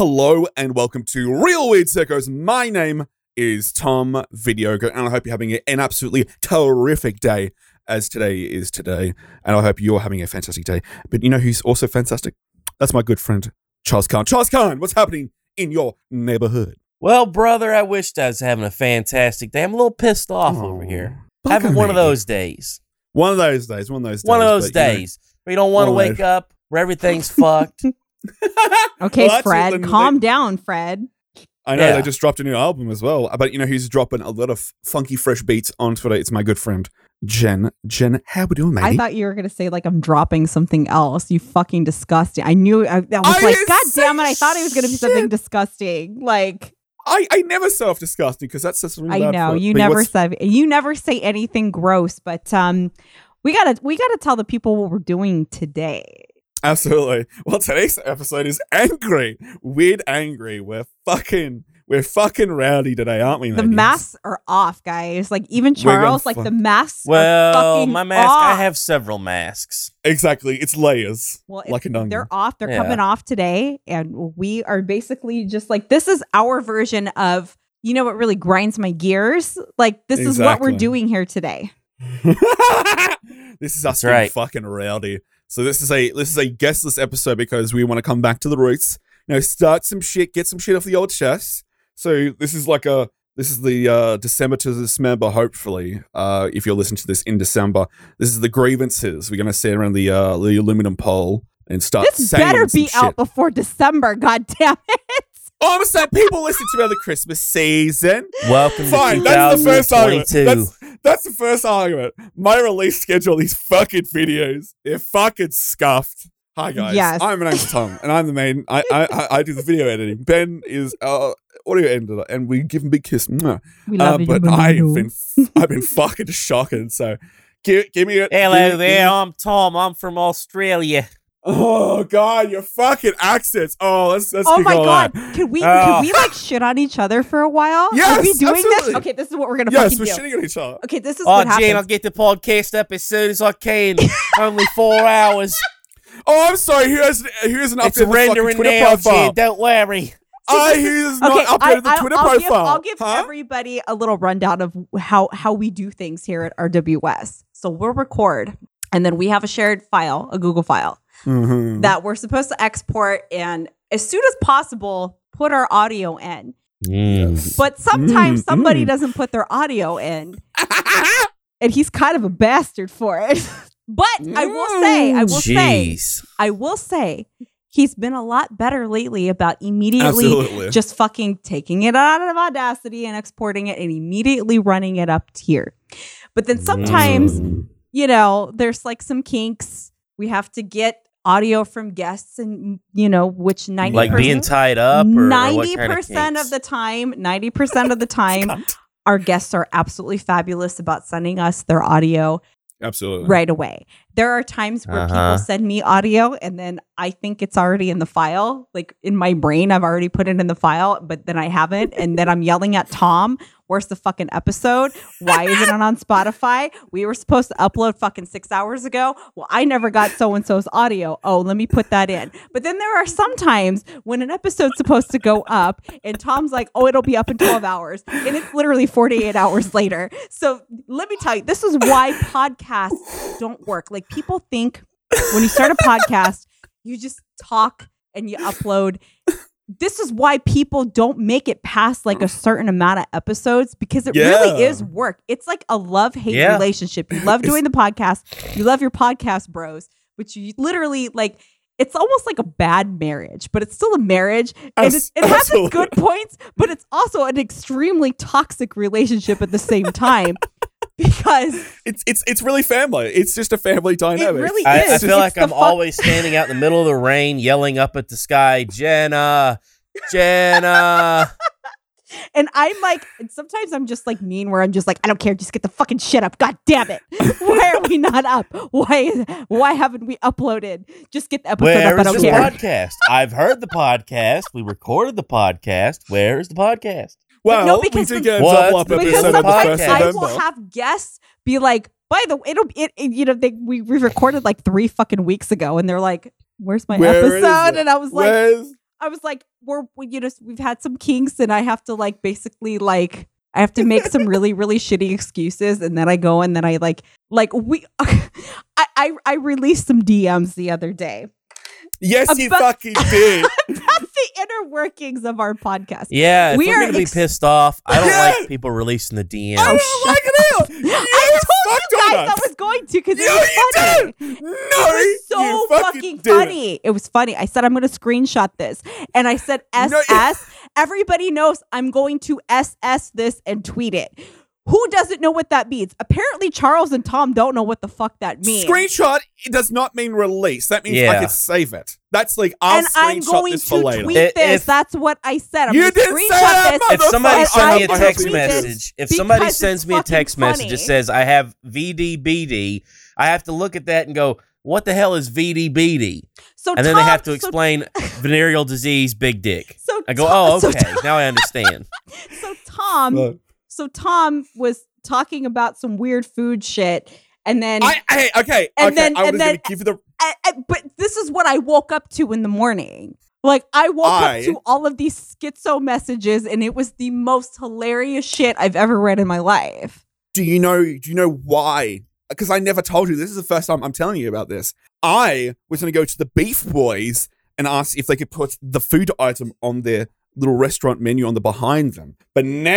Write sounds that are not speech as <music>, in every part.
Hello and welcome to Real Weird Sickos. My name is Tom Videogo, and I hope you're having an absolutely terrific day as today is today. And I hope you're having a fantastic day. But you know who's also fantastic? That's my good friend, Charles Khan. Charles Khan, what's happening in your neighborhood? Well, brother, I wished I was having a fantastic day. I'm a little pissed off over here. Having one of those days. One of those days. One of those days. One of those but, you know- days where you don't want to wake up, where everything's fucked. <laughs> <laughs> Okay, Well, Fred, then calm they- down, Fred. I know Yeah. they just dropped a new album as well. But you know who's dropping a lot of funky, fresh beats on Twitter? It's my good friend, Jen. Jen, how we doing, mate? I thought you were gonna say like I'm dropping something else. You fucking disgusting. I knew. I, I was I like, didn't God damn it! I thought it was gonna be something shit. disgusting. Like I, I never self disgusting because that's just really I know you never said you never say anything gross, but um, we gotta we gotta tell the people what we're doing today. Absolutely. Well, today's episode is angry. Weird angry. We're fucking we're fucking rowdy today, aren't we? The ladies? masks are off, guys. Like even We're Charles, like fuck- the masks. are well, fucking my mask, I have several masks. Exactly. It's layers. Well, like an onion. they're off. They're Yeah. coming off today, and we are basically just like this is our version of you know what really grinds my gears. Like this is what we're doing here today. <laughs> this is us That's being right. fucking rowdy. So this is a this is a guestless episode because we want to come back to the roots. You know, start some shit, get some shit off the old chest. So this is like a this is the uh December to December, hopefully. Uh if you're listening to this in December. This is the grievances. We're gonna sit around the uh the aluminum pole and start this saying better some be shit. out before December. God damn it! Oh, I'm saying people listen to me the Christmas season. Welcome Fine, to that's the first argument. 2022. That's, that's the first argument. My release schedule, these fucking videos, they're fucking scuffed. Hi guys, Yes. I'm an Tom, and I'm the main. I, I I- I do the video editing. Ben is uh, audio editor, and we give him a big kiss. Mwah. We Uh, love you, but I've been I've <laughs> been fucking shocking. So give give me a Hello give me- there, I'm Tom. I'm from Australia. Oh god, your fucking accents. Oh, let's let's Oh kick my all god! that. Can we Oh. Ah. can we like shit on each other for a while? Yes, Are we doing absolutely. this? Okay, this is what we're gonna Yes, fucking we're do. shitting on each other. Okay, this is Oh, what happens. Gene, I'll get the podcast up as soon as I can. <laughs> Only four hours. Oh, I'm sorry. Here's here's an update It's of the rendering Twitter now, profile. Gene. Don't worry. I here's not updated the Twitter I'll profile. Give, I'll give huh? everybody a little rundown of how how we do things here at RWS. So we'll record, and then we have a shared file, a Google file Mhm. that we're supposed to export, and as soon as possible, put our audio in. But sometimes Mm, somebody mm. doesn't put their audio in, <laughs> and he's kind of a bastard for it. <laughs> but I will say, I will say, I will say, he's been a lot better lately about immediately Absolutely. just fucking taking it out of Audacity and exporting it and immediately running it up here. But then sometimes, Mm. you know, there's like some kinks. We have to get audio from guests and you know, which 90 Like being tied up or, or Ninety kind of percent of the time, ninety percent of the <laughs> time, our guests are absolutely fabulous about sending us their audio Absolutely. right away. There are times where Uh-huh. people send me audio and then I think it's already in the file. Like in my brain, I've already put it in the file, but then I haven't. And then I'm yelling at Tom, where's the fucking episode? Why is it not it on Spotify? <laughs> We were supposed to upload fucking six hours ago. Well, I never got so and so's audio. Oh, let me put that in. But then there are some times when an episode's supposed to go up and Tom's like, oh, it'll be up in 12 hours. And it's literally 48 hours later. So let me tell you, this is why podcasts don't work. Like people think when you start a podcast, you just talk and you upload. This is why people don't make it past like a mm. certain amount of episodes because it really is work. It's like a love hate Yeah. relationship. You <laughs> love doing the podcast, you love your podcast bros, but you literally like it's almost like a bad marriage, but it's still a marriage. And Abs- it, it has its good points, but it's also an extremely toxic relationship at the same <laughs> time because It's it's it's really family. It's just a family dynamic. really I, is. I It's feel like I'm fuck- always standing out in the middle of the rain, yelling up at the sky, Jenna, Jenna. <laughs> And I'm like, and sometimes I'm just like mean, where I'm just like, I don't care, just get the fucking shit up. God damn it! <laughs> Why are we not up? Why? Why haven't we uploaded? Just get the episode Where up. I is don't your care. podcast? I've heard the podcast. We recorded the podcast. Where is the podcast? well, no, we because did the- get a What? double up Because Because episode on the sometimes first I November. will have guests be like, by the way, it'll it, it you know they we, we recorded like three fucking weeks ago, and they're like, "Where's my Where is episode?" it? And I was like, Where's I was like, we're we, you know we've had some kinks, and I have to like basically like I have to make some really really shitty excuses, and then I go and then I like like we <laughs> I I, I released some DMs the other day Yes, you fucking <laughs> did. about the inner workings of our podcast. Yeah, We we are are gonna be pissed off, I don't like people releasing the DMs. Oh, I don't like it out. You I told you guys I was going to because No, it was you funny. didn't. No, it was so you fucking, did it. funny. It. was funny. I said I'm going to screenshot this, and I said SS. No, <laughs> Everybody knows I'm going to SS this and tweet it. Who doesn't know what that means? Apparently, Charles and Tom don't know what the fuck that means. Screenshot it does not mean release. That means I can save it. That's like I'll and I'm going this for to later. tweet If- this. if- That's what I said. I'm You gonna didn't say screenshot that, this. if somebody sends me a text message, if somebody sends me a fucking text message funny. that says I have VDBD, I have to look at that and go, "What the hell is VDBD?" So And then they have to so- explain <laughs> venereal disease, big dick. So, I go, oh, Tom- "Oh, so okay, now I understand." <laughs> so Tom, Look, so Tom was talking about some weird food shit, and then, I, hey, okay, And okay. then- I was and going then- to give you the. I- I- but this is what I woke up to in the morning. Like I woke I- up to all of these schizo messages, and it was the most hilarious shit I've ever read in my life. Do you know? Do you know why? Because I never told you. This is the first time I'm telling you about this. I was going to go to the Beef Boys and ask if they could put the food item on their little restaurant menu on the behind them. But now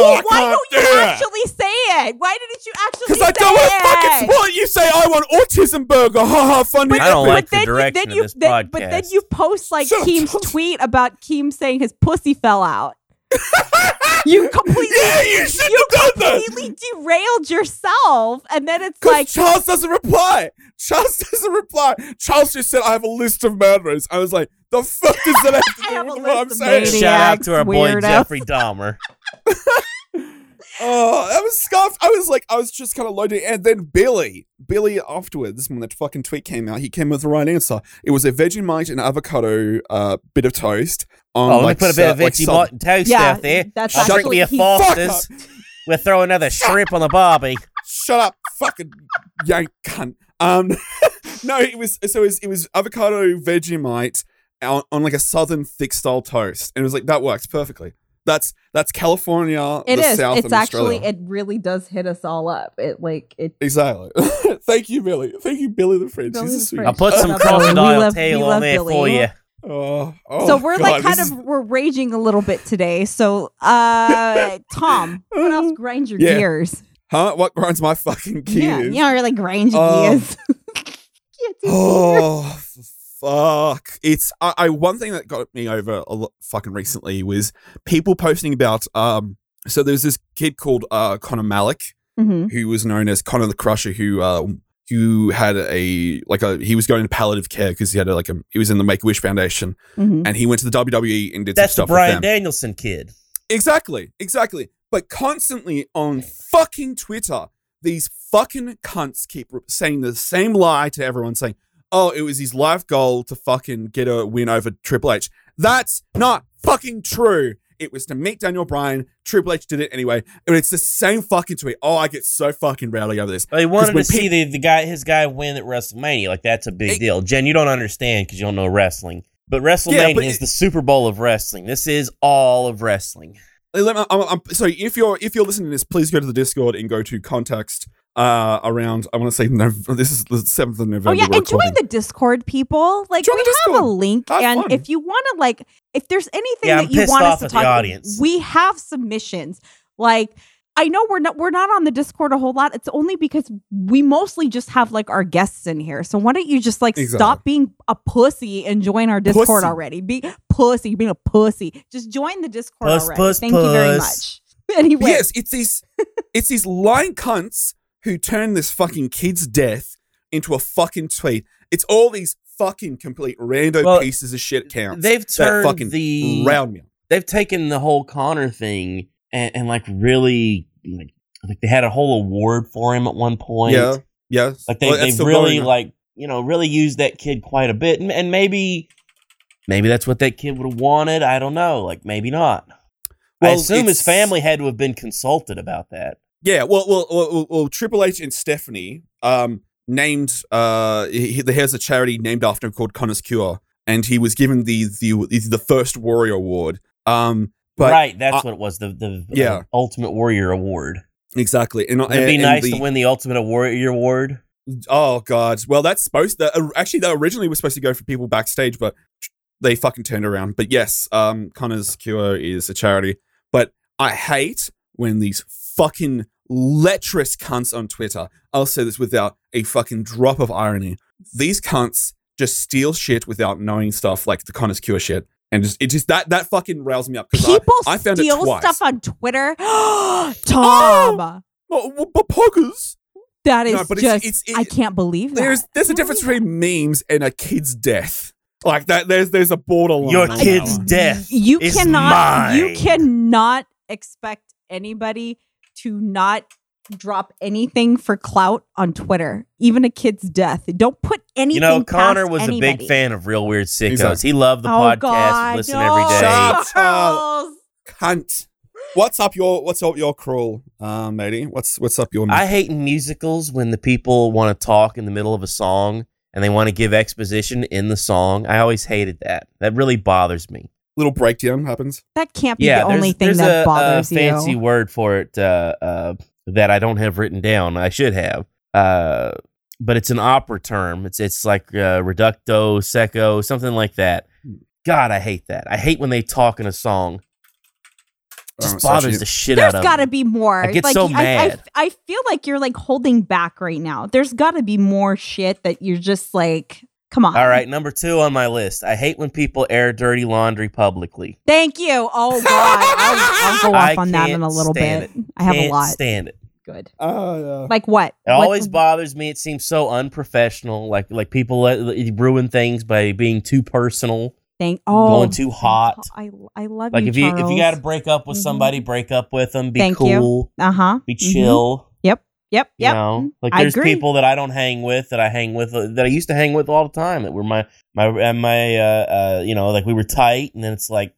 Well, I why can't don't do you it. actually say it? Why didn't you actually? Because I don't want to fucking spoil it. You say I want autism burger. Ha ha. Funny. I don't epic. like the then, direction then of this then, But then you post like Shut Keem's up. tweet about Keem saying his pussy fell out. <laughs> you completely, Yeah, you shouldn't you have done that. completely derailed yourself, and then it's Because like, Charles doesn't reply. Charles <laughs> doesn't reply. Charles just said, I have a list of murderers. I was like, the fuck does that have to <laughs> I do have a with what list I'm of saying? maniacs. Shout out to our boy. Jeffrey Dahmer. <laughs> Oh, I was scuffed. I was like, I was just kind of loading. And then Billy, Billy afterwards, when that fucking tweet came out, he came with the right answer. It was a Vegemite and avocado uh, bit of toast. On, Oh, let me put a bit sa- of like Vegemite salt- and toast Yeah, out there. that's I'll drink actually- me a he- Foster's. We'll throw another shrimp on the barbie. Shut up, fucking yank cunt. Um, <laughs> no, it was so it was, it was avocado Vegemite on, on like a southern thick style toast, and it was like that works perfectly. That's that's California, it the is. South, It's actually, Australia. it really does hit us all up. It like it. exactly. <laughs> Thank you, Billy. Thank you, Billy the French. Billy He's the. French. I'll put some Shut up, Billy. We crocodile love- tail on love there for you. Oh, oh, so we're like kind of is- we're raging a little bit today. So, uh, <laughs> Tom, what else <laughs> grinds your Yeah. gears? huh? What grinds my fucking gears? Yeah, gears? yeah, really grind your Oh. gears. Can't do Oh fuck! It's I, I. One thing that got me over a lot fucking recently was people posting about. Um, so there's this kid called uh Connor Michalek Mhm. who was known as Connor the Crusher, who uh who had a like a he was going to palliative care because he had a, like a he was in the Make a Wish Foundation Mhm. and he went to the WWE and did That's some the stuff with Brian them. Danielson kid. Exactly, exactly. But constantly on fucking Twitter, these fucking cunts keep saying the same lie to everyone, saying, "Oh, it was his life goal to fucking get a win over Triple H." That's not fucking true. It was to meet Daniel Bryan. Triple H did it anyway. And it's the same fucking tweet. Oh, I get so fucking rowdy over this. He wanted to see the, the guy his guy win at WrestleMania. Like that's a big It- deal. Jen, you don't understand because you don't know wrestling. But WrestleMania but is it- the Super Bowl of wrestling. This is all of wrestling. Me- I'm- I'm- so if you're if you're listening to this, please go to the Discord and go to context uh around. I want to say Nov- this is the seventh of November. Oh yeah, we're and join recording. the Discord, people. Like Join we the have a link, Have and fun. if you want to, like, if there's anything Yeah, I'm that you want off us to at the talk, audience. we have submissions. Like, I know we're not we're not on the Discord a whole lot. It's only because we mostly just have like our guests in here. So why don't you just like Exactly. stop being a pussy and join our Discord Pussy. already? Be pussy, being a pussy. Just join the Discord Puss, already. puss, Thank you very much. <laughs> Anyway, Yes, it's these it's these lying cunts who turned this fucking kid's death into a fucking tweet. It's all these fucking complete rando Well, pieces of shit counts. They've turned fucking the round me. they've taken the whole Connor thing and, and like really like like they had a whole award for him at one point. Yeah, yeah. Like they Well, they've really like you know really used that kid quite a bit, and, and maybe maybe that's what that kid would have wanted. I don't know. Like maybe not. I Well, assume his family had to have been consulted about that. Yeah, well, well, well, well, Triple H and Stephanie um, named uh, he, he has a charity named after him called Connor's Cure, and he was given the the the first warrior award. Um, but right, that's I- what it was. The the uh, Yeah. Ultimate Warrior Award. exactly, and, Would be and nice the- to win the Ultimate Warrior Award? Oh god. Well, that's supposed to uh, actually that originally was supposed to go for people backstage, but they fucking turned around. But yes, um, Connor's Cure is a charity. But I hate when these fucking lecherous cunts on Twitter. I'll say this without a fucking drop of irony. These cunts just steal shit without knowing stuff like the Connor's Cure shit, and just it just that that fucking riles me up because People I, I found it steal twice. stuff on Twitter. <gasps> Oh! Tom, Oh, well, but poggers. that is No, but it's- just. it's- it- I can't believe that. there's there's a difference between memes and a kid's death. Like that, there's there's a borderline. Your kid's death You is cannot. You cannot expect anybody to not drop anything for clout on Twitter, even a kid's death. Don't put anything. You know, Connor past was a big fan of Real Weird Sickos. Exactly. He loved the oh podcast, God, listen no. every day. Shut up. Cunt. What's up your What's up your crawl, um, matey? What's What's up your? I hate musicals when the people want to talk in the middle of a song and they want to give exposition in the song. I always hated that. That really bothers me. Little breakdown happens. That can't be Yeah, the only thing that a, bothers a fancy you. word for it uh, uh, that I don't have written down. I should have. Uh, but it's an opera term. It's it's like uh, reducto, secco, something like that. God, I hate that. I hate when they talk in a song. Just Oh, bothers she- the shit There's out of me. There's got to be more. I get like, so I, I, mad. I feel like you're like holding back right now. There's got to be more shit that you're just like, come on. All right, number two on my list. I hate when people air dirty laundry publicly. Thank you. Oh God, I'll, I'll go off I on that in a can't little bit. stand I have Can't a lot. stand it. Good. Yeah. Like what? It What- always bothers me. It seems so unprofessional. Like like people let, ruin things by being too personal. Thank. Oh, going too hot. I I love Like you. if you if you got to break up with Mhm. somebody, break up with them. Be Thank you. cool. uh huh. Be chill. Yep. Yep. You Yep. know, like I there's agree. people that I don't hang with that I hang with uh, that I used to hang with all the time that were my my uh, my uh, uh you know like we were tight and then it's like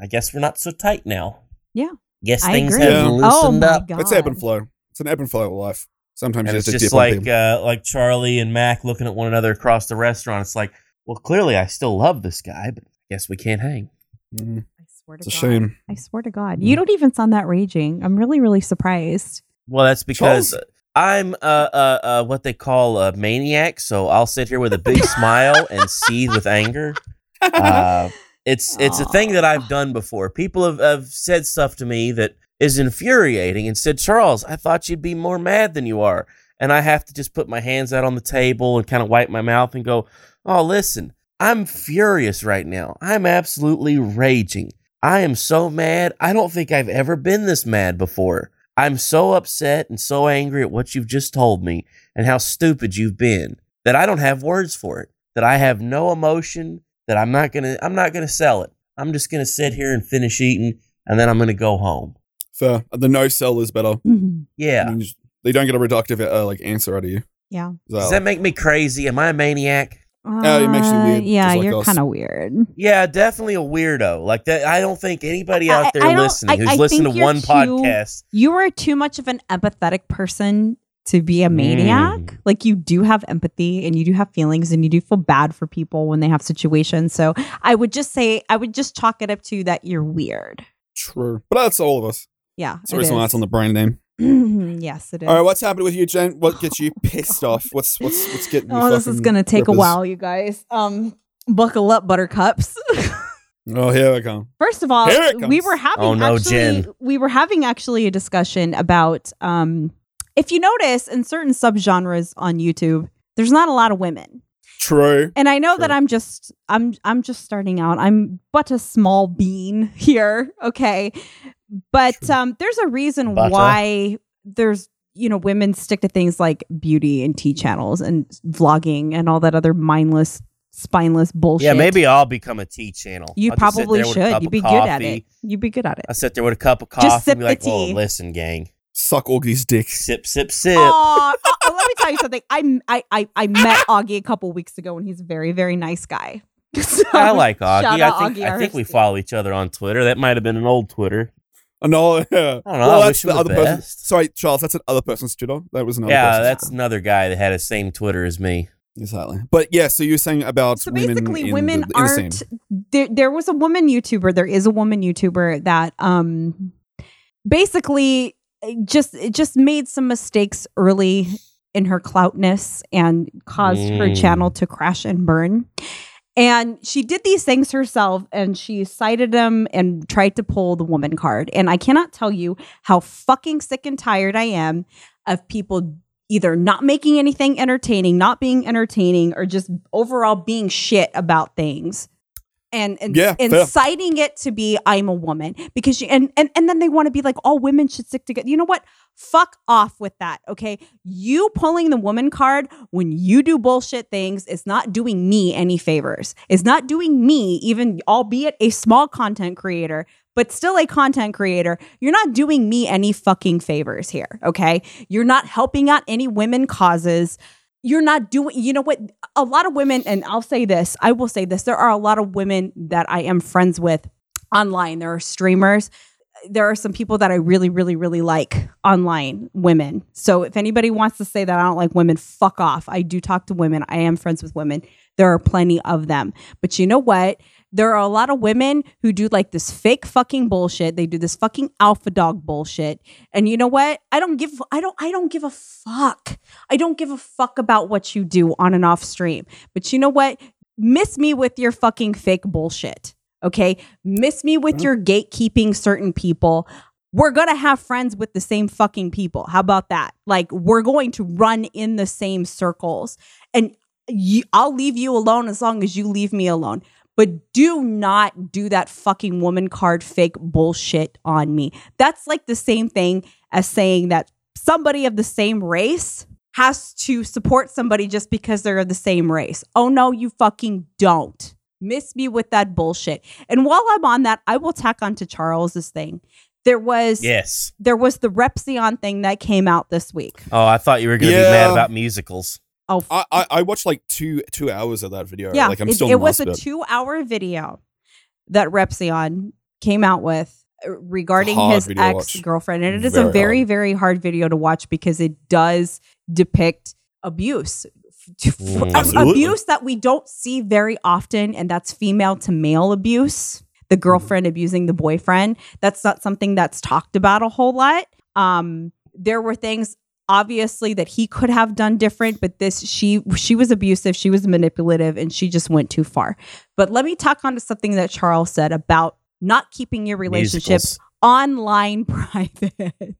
I guess we're not so tight now. Yeah. Guess I things agree. have Yeah. loosened oh my up. God. It's ebb and flow. It's an ebb and flow of life. Sometimes And you it's have just like uh, like Charlie and Mac looking at one another across the restaurant. It's like, well, clearly I still love this guy, but I guess we can't hang. Mm, I swear to it's a shame. I swear to God, you don't even sound that raging. I'm really, really surprised. Well, that's because Charles? I'm uh, uh, uh, what they call a maniac. So I'll sit here with a big smile and seethe with anger. Uh, it's <laughs> it's a thing that I've done before. People have, have said stuff to me that is infuriating and said, Charles, I thought you'd be more mad than you are. And I have to just put my hands out on the table and kind of wipe my mouth and go, Oh, listen, I'm furious right now. I'm absolutely raging. I am so mad. I don't think I've ever been this mad before. I'm so upset and so angry at what you've just told me and how stupid you've been that I don't have words for it. That I have no emotion, that I'm not gonna I'm not gonna sell it. I'm just gonna sit here and finish eating and then I'm gonna go home. Fair. The no sell is better. Mhm. Yeah. I mean, they don't get a reductive uh, like answer out of you. Yeah. So, Does that make me crazy? Am I a maniac? Yeah, it makes you Uh, weird, Yeah, like you're kind of weird. Yeah, definitely a weirdo. Like that I don't think anybody I- out there I don't- listening I- who's I listened to one too- podcast. You are too much of an empathetic person to be a maniac. Mm. Like you do have empathy and you do have feelings and you do feel bad for people when they have situations. So I would just say I would just chalk it up to that you're weird. true. But that's all of us. Yeah. Sorry, it someone is. else on the brand name. <laughs> yes, it is. All right, what's happening with you, Jen? What <laughs> gets you pissed off? What's what's what's getting you oh, this is gonna take a while, you guys. Um, buckle up, buttercups. <laughs> Oh, here I come. First of all, we were having Oh, no, actually, Jen. we were having actually a discussion about um if you notice in certain subgenres on YouTube, there's not a lot of women. True. And I know that I'm just I'm I'm just starting out. I'm but a small bean here, okay? But Sure. um there's a reason Butter. why there's you know women stick to things like beauty and tea channels and vlogging and all that other mindless spineless bullshit. Yeah, maybe I'll become a tea channel. you I'll probably there with a should. You'd of be good at it. You'd be good at it. I sit there with a cup of coffee Just sip and be like, the "Well, tea." listen, gang, Suck Augie's dick. sip, sip, sip." Aw, uh, uh, let me tell you something. I, I I I met <laughs> Augie a couple weeks ago, and he's a very very nice guy. <laughs> So, I like Augie. I think Augie I think we follow each other on Twitter. That might have been an old Twitter. Oh, <laughs> no, yeah. I don't know. Well, I that's the the other person. Sorry, Charles. That's another person's Twitter. That was another Yeah, person's. that's another guy that had the same Twitter as me. Exactly. But yeah, so you're saying about so basically in women the, in the aren't there there was a woman youtuber there is a woman youtuber that um basically uh, just just made some mistakes early in her cloutness and caused her Mm. channel to crash and burn and she did these things herself and she cited them and tried to pull the woman card and i cannot tell you how fucking sick and tired i am of people either not making anything entertaining, not being entertaining, or just overall being shit about things. And and, Yeah, and fair. it to be I'm a woman because you and and and then they want to be like all women should stick together. You know what? Fuck off with that. Okay, you pulling the woman card when you do bullshit things is not doing me any favors. It's not doing me even, albeit a small content creator, but still a content creator. You're not doing me any fucking favors here. Okay, you're not helping out any women causes. You're not doing, you know what? A lot of women, and I'll say this, I will say this, there are a lot of women that I am friends with online. There are streamers. There are some people that I really, really, really like online women. So if anybody wants to say that I don't like women, fuck off. I do talk to women. I am friends with women. There are plenty of them. But you know what? There are a lot of women who do like this fake fucking bullshit. They do this fucking alpha dog bullshit. And you know what? I don't give I don't I don't give a fuck. I don't give a fuck about what you do on and off stream. But you know what? Miss me with your fucking fake bullshit. Okay? Miss me with mm-hmm. your gatekeeping certain people. We're going to have friends with the same fucking people. How about that? Like we're going to run in the same circles. And you, I'll leave you alone as long as you leave me alone. But do not do that fucking woman card fake bullshit on me. That's like the same thing as saying that somebody of the same race has to support somebody just because they're of the same race. Oh no, you fucking don't. Miss me with that bullshit. And while I'm on that, I will tack onto Charles's thing. There was Yes. there was the Repzion thing that came out this week. Oh, I thought you were going to be mad about musicals. Oh, I, I I watched like two two hours of that video. yeah, like I'm it, still it was a lost, two-hour video that Repzion came out with uh, regarding Hard his watch. ex-girlfriend, and it is a Very very, hard. very hard video to watch because it does depict abuse. Mm. Abuse that we don't see very often, and that's female to male abuse. The girlfriend abusing the boyfriend. That's not something that's talked about a whole lot. Um, there were things obviously that he could have done different, but this she she was abusive, she was manipulative, and she just went too far. But let me talk on to something that Charles said about not keeping your relationship Musicals. online <laughs> private.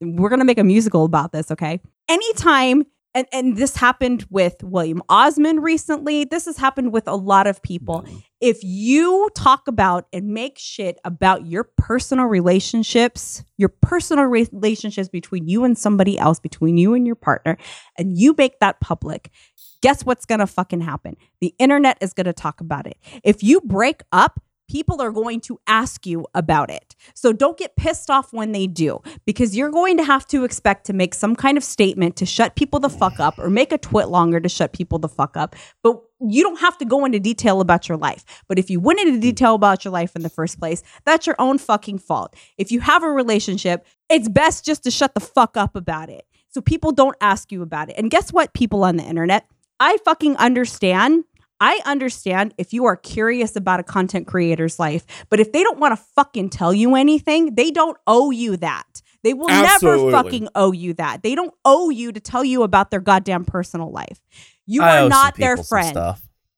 We're gonna make a musical about this, okay? Anytime, and, and this happened with William Osman recently. This has happened with a lot of people. If you talk about and make shit about your personal relationships, your personal relationships between you and somebody else, between you and your partner, and you make that public, guess what's gonna fucking happen? The internet is gonna talk about it. If you break up, people are going to ask you about it. So don't get pissed off when they do, because you're going to have to expect to make some kind of statement to shut people the fuck up or make a twit longer to shut people the fuck up. But you don't have to go into detail about your life. But if you went into detail about your life in the first place, that's your own fucking fault. If you have a relationship, it's best just to shut the fuck up about it. So people don't ask you about it. And guess what, people on the internet? I fucking understand I understand if you are curious about a content creator's life, but if they don't want to fucking tell you anything, they don't owe you that. They will Absolutely. never fucking owe you that. They don't owe you to tell you about their goddamn personal life. You I are not their friend.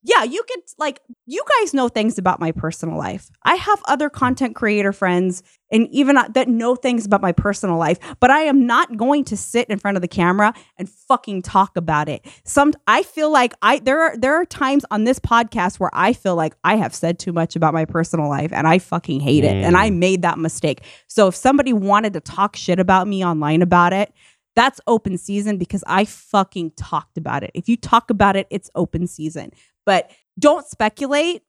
Yeah, you could like you guys know things about my personal life. I have other content creator friends and even uh, that know things about my personal life, but I am not going to sit in front of the camera and fucking talk about it. Some I feel like I there are there are times on this podcast where I feel like I have said too much about my personal life and I fucking hate it and I made that mistake. So if somebody wanted to talk shit about me online about it, that's open season because I fucking talked about it. If you talk about it, it's open season. But don't speculate.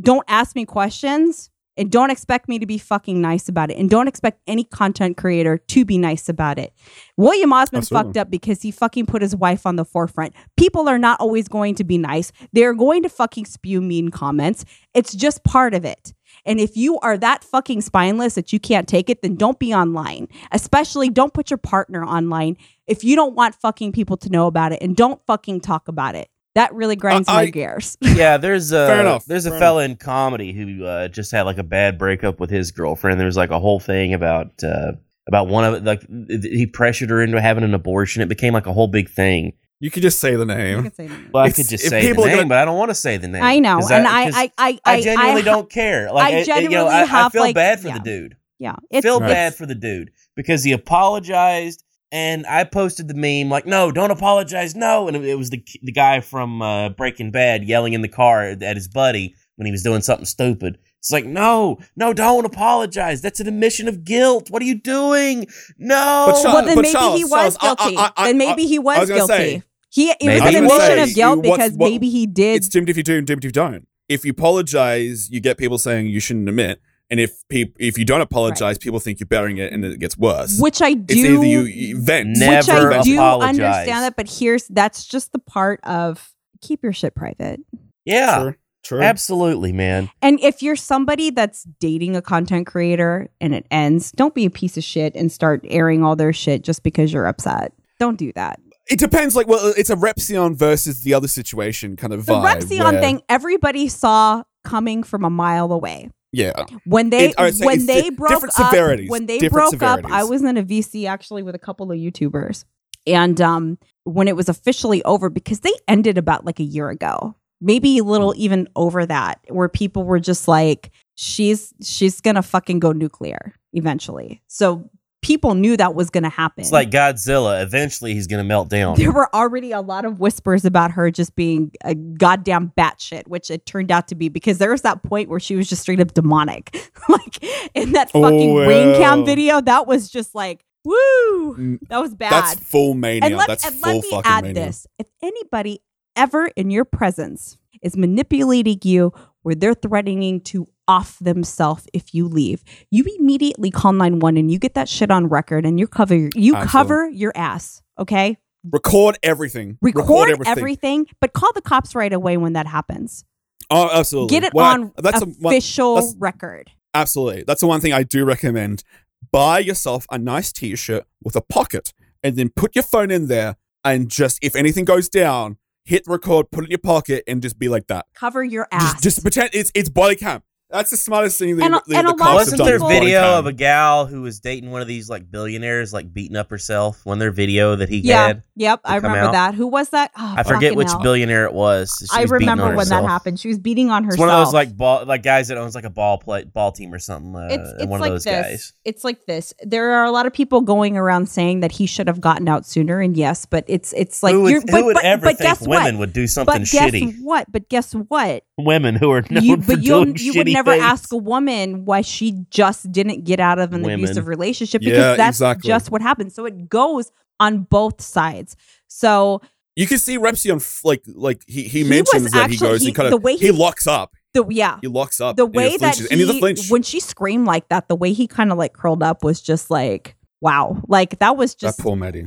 Don't ask me questions. And don't expect me to be fucking nice about it. And don't expect any content creator to be nice about it. William Osman Absolutely. fucked up because he fucking put his wife on the forefront. People are not always going to be nice. They're going to fucking spew mean comments. It's just part of it. And if you are that fucking spineless that you can't take it, then don't be online. Especially don't put your partner online if you don't want fucking people to know about it and don't fucking talk about it. That really grinds I- my I- gears. <laughs> yeah, there's a Fair enough, there's a fair fella in comedy who uh, just had like a bad breakup with his girlfriend. There was like a whole thing about uh, about one of it, like he pressured her into having an abortion. It became like a whole big thing. You could just say the name. can say that. Well, I It's- could just say the people are name, gonna- but I don't want to say the name. I know, 'cause and that- I, 'cause I, I, I I genuinely I, don't care. <laughs> Like I I, you know, genuinely I, I have, feel like- bad for yeah. the dude. Yeah, it's feel Right. bad for the dude because he apologized and I posted the meme like, "No, don't apologize, no." And it, it was the the guy from uh, Breaking Bad yelling in the car at his buddy when he was doing something stupid. It's like, "No, no, don't apologize. That's an admission of guilt. What are you doing? No." But Charles- well, then but maybe Charles, he was Charles, I- I- guilty. I- I- then maybe he was, was gonna guilty. say- he it Maybe was an was. admission of guilt what's- because what- maybe he did. It's dimmed if you do, and dimmed if you don't. If you apologize, you get people saying you shouldn't admit. And if peop if you don't apologize, people think you're burying it, and it gets worse. which I do. it's do. either you, you vent, Never which I do apologize. understand that, but here's that's just the part of keep your shit private. yeah, True, true. absolutely, man. And if you're somebody that's dating a content creator and it ends, don't be a piece of shit and start airing all their shit just because you're upset. Don't do that. It depends. Like, well, it's a Repzion versus the other situation kind of The vibe. Repzion where- thing, everybody saw coming from a mile away. Yeah. When they It- I would say when they broke up, severities, when they broke up, I was in a VC actually with a couple of YouTubers, and um, when it was officially over, because they ended about like a year ago, maybe a little even over that, where people were just like, "She's she's gonna fucking go nuclear eventually." So people knew that was gonna happen. It's like Godzilla. Eventually, he's gonna melt down. there were already a lot of whispers about her just being a goddamn batshit, which it turned out to be because there was that point where she was just straight up demonic. <laughs> like in that Oh, fucking rain cam video, that was just like, woo, Mm, that was bad. That's full mania. and let, That's and full let me fucking add mania. this. If anybody ever in your presence is manipulating you where they're threatening to off themselves if you leave, you immediately call 911 and you get that shit on record and you cover your, you Absolutely. cover your ass, okay? Record everything. record, everything. everything. but call the cops right away when that happens. Oh, absolutely. Get it Well, on that's a, one, official that's- record. absolutely. That's the one thing I do recommend. Buy yourself a nice t-shirt with a pocket, and then put your phone in there, and just if anything goes down, hit record, put it in your pocket, and just be like that. Cover your ass. Just, just pretend it's it's body cam. That's the smartest thing the, And a- the, and the a lot cops of have Wasn't done there is body video cam. of a gal who was dating one of these like billionaires, like beating up herself? When their video that he yeah. had, Yep. I remember out? that. Who was that? Oh, I forget which hell. billionaire it was. She I was remember on when that happened. She was beating on herself. It's one of those like ball, like guys that owns like a ball play, ball team or something. Uh, it's, it's one like of those this. guys. It's like this. There are a lot of people going around saying that he should have gotten out sooner, and yes, but it's it's like who would, you're, who but, would but, ever but think women what? would do something But shitty? what? But guess what? Women who are known you, for but you'll, doing you would shitty never things. ask a woman why she just didn't get out of an Women. abusive relationship because Yeah, that's exactly. just what happens. So it goes on both sides. So You can see Repzion like like he, he He mentions was that he goes he- and kind the of way he, he- locks up. the yeah, He locks up. the and he way that flinches. and he flinch. when she screamed like that, the way he kind of like curled up was just like wow, like that was just that poor Maddie.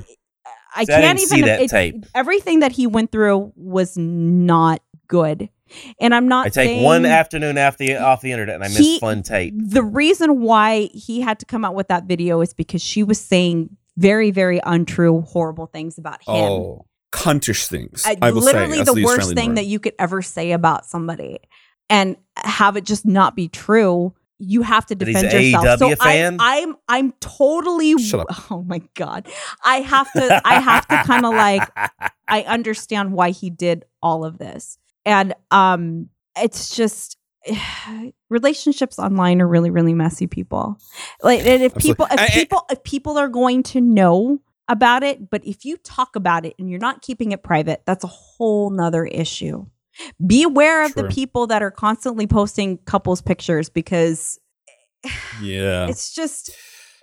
I See, I can't didn't even. see that it- tape. Everything that he went through was not good, and I'm not. I take saying one afternoon off the off the internet and I miss He- fun tape. The reason why he had to come out with that video is because she was saying very, very untrue, horrible things about him. Oh, cuntish things. Uh, I will literally say, the worst thing that you could ever say about somebody, and have it just not be true. You have to That he's defend a yourself. So fan? I, I'm, I'm totally. Shut up. <laughs> Oh my god, I have to. I have to kind of like. <laughs> I understand why he did all of this. And um it's just <sighs> relationships online are really really messy people. Like and if Absolutely. people if and- people if people are going to know about it, but if you talk about it and you're not keeping it private, that's a whole nother issue. Be aware of the people that are constantly posting couples pictures because yeah. it's just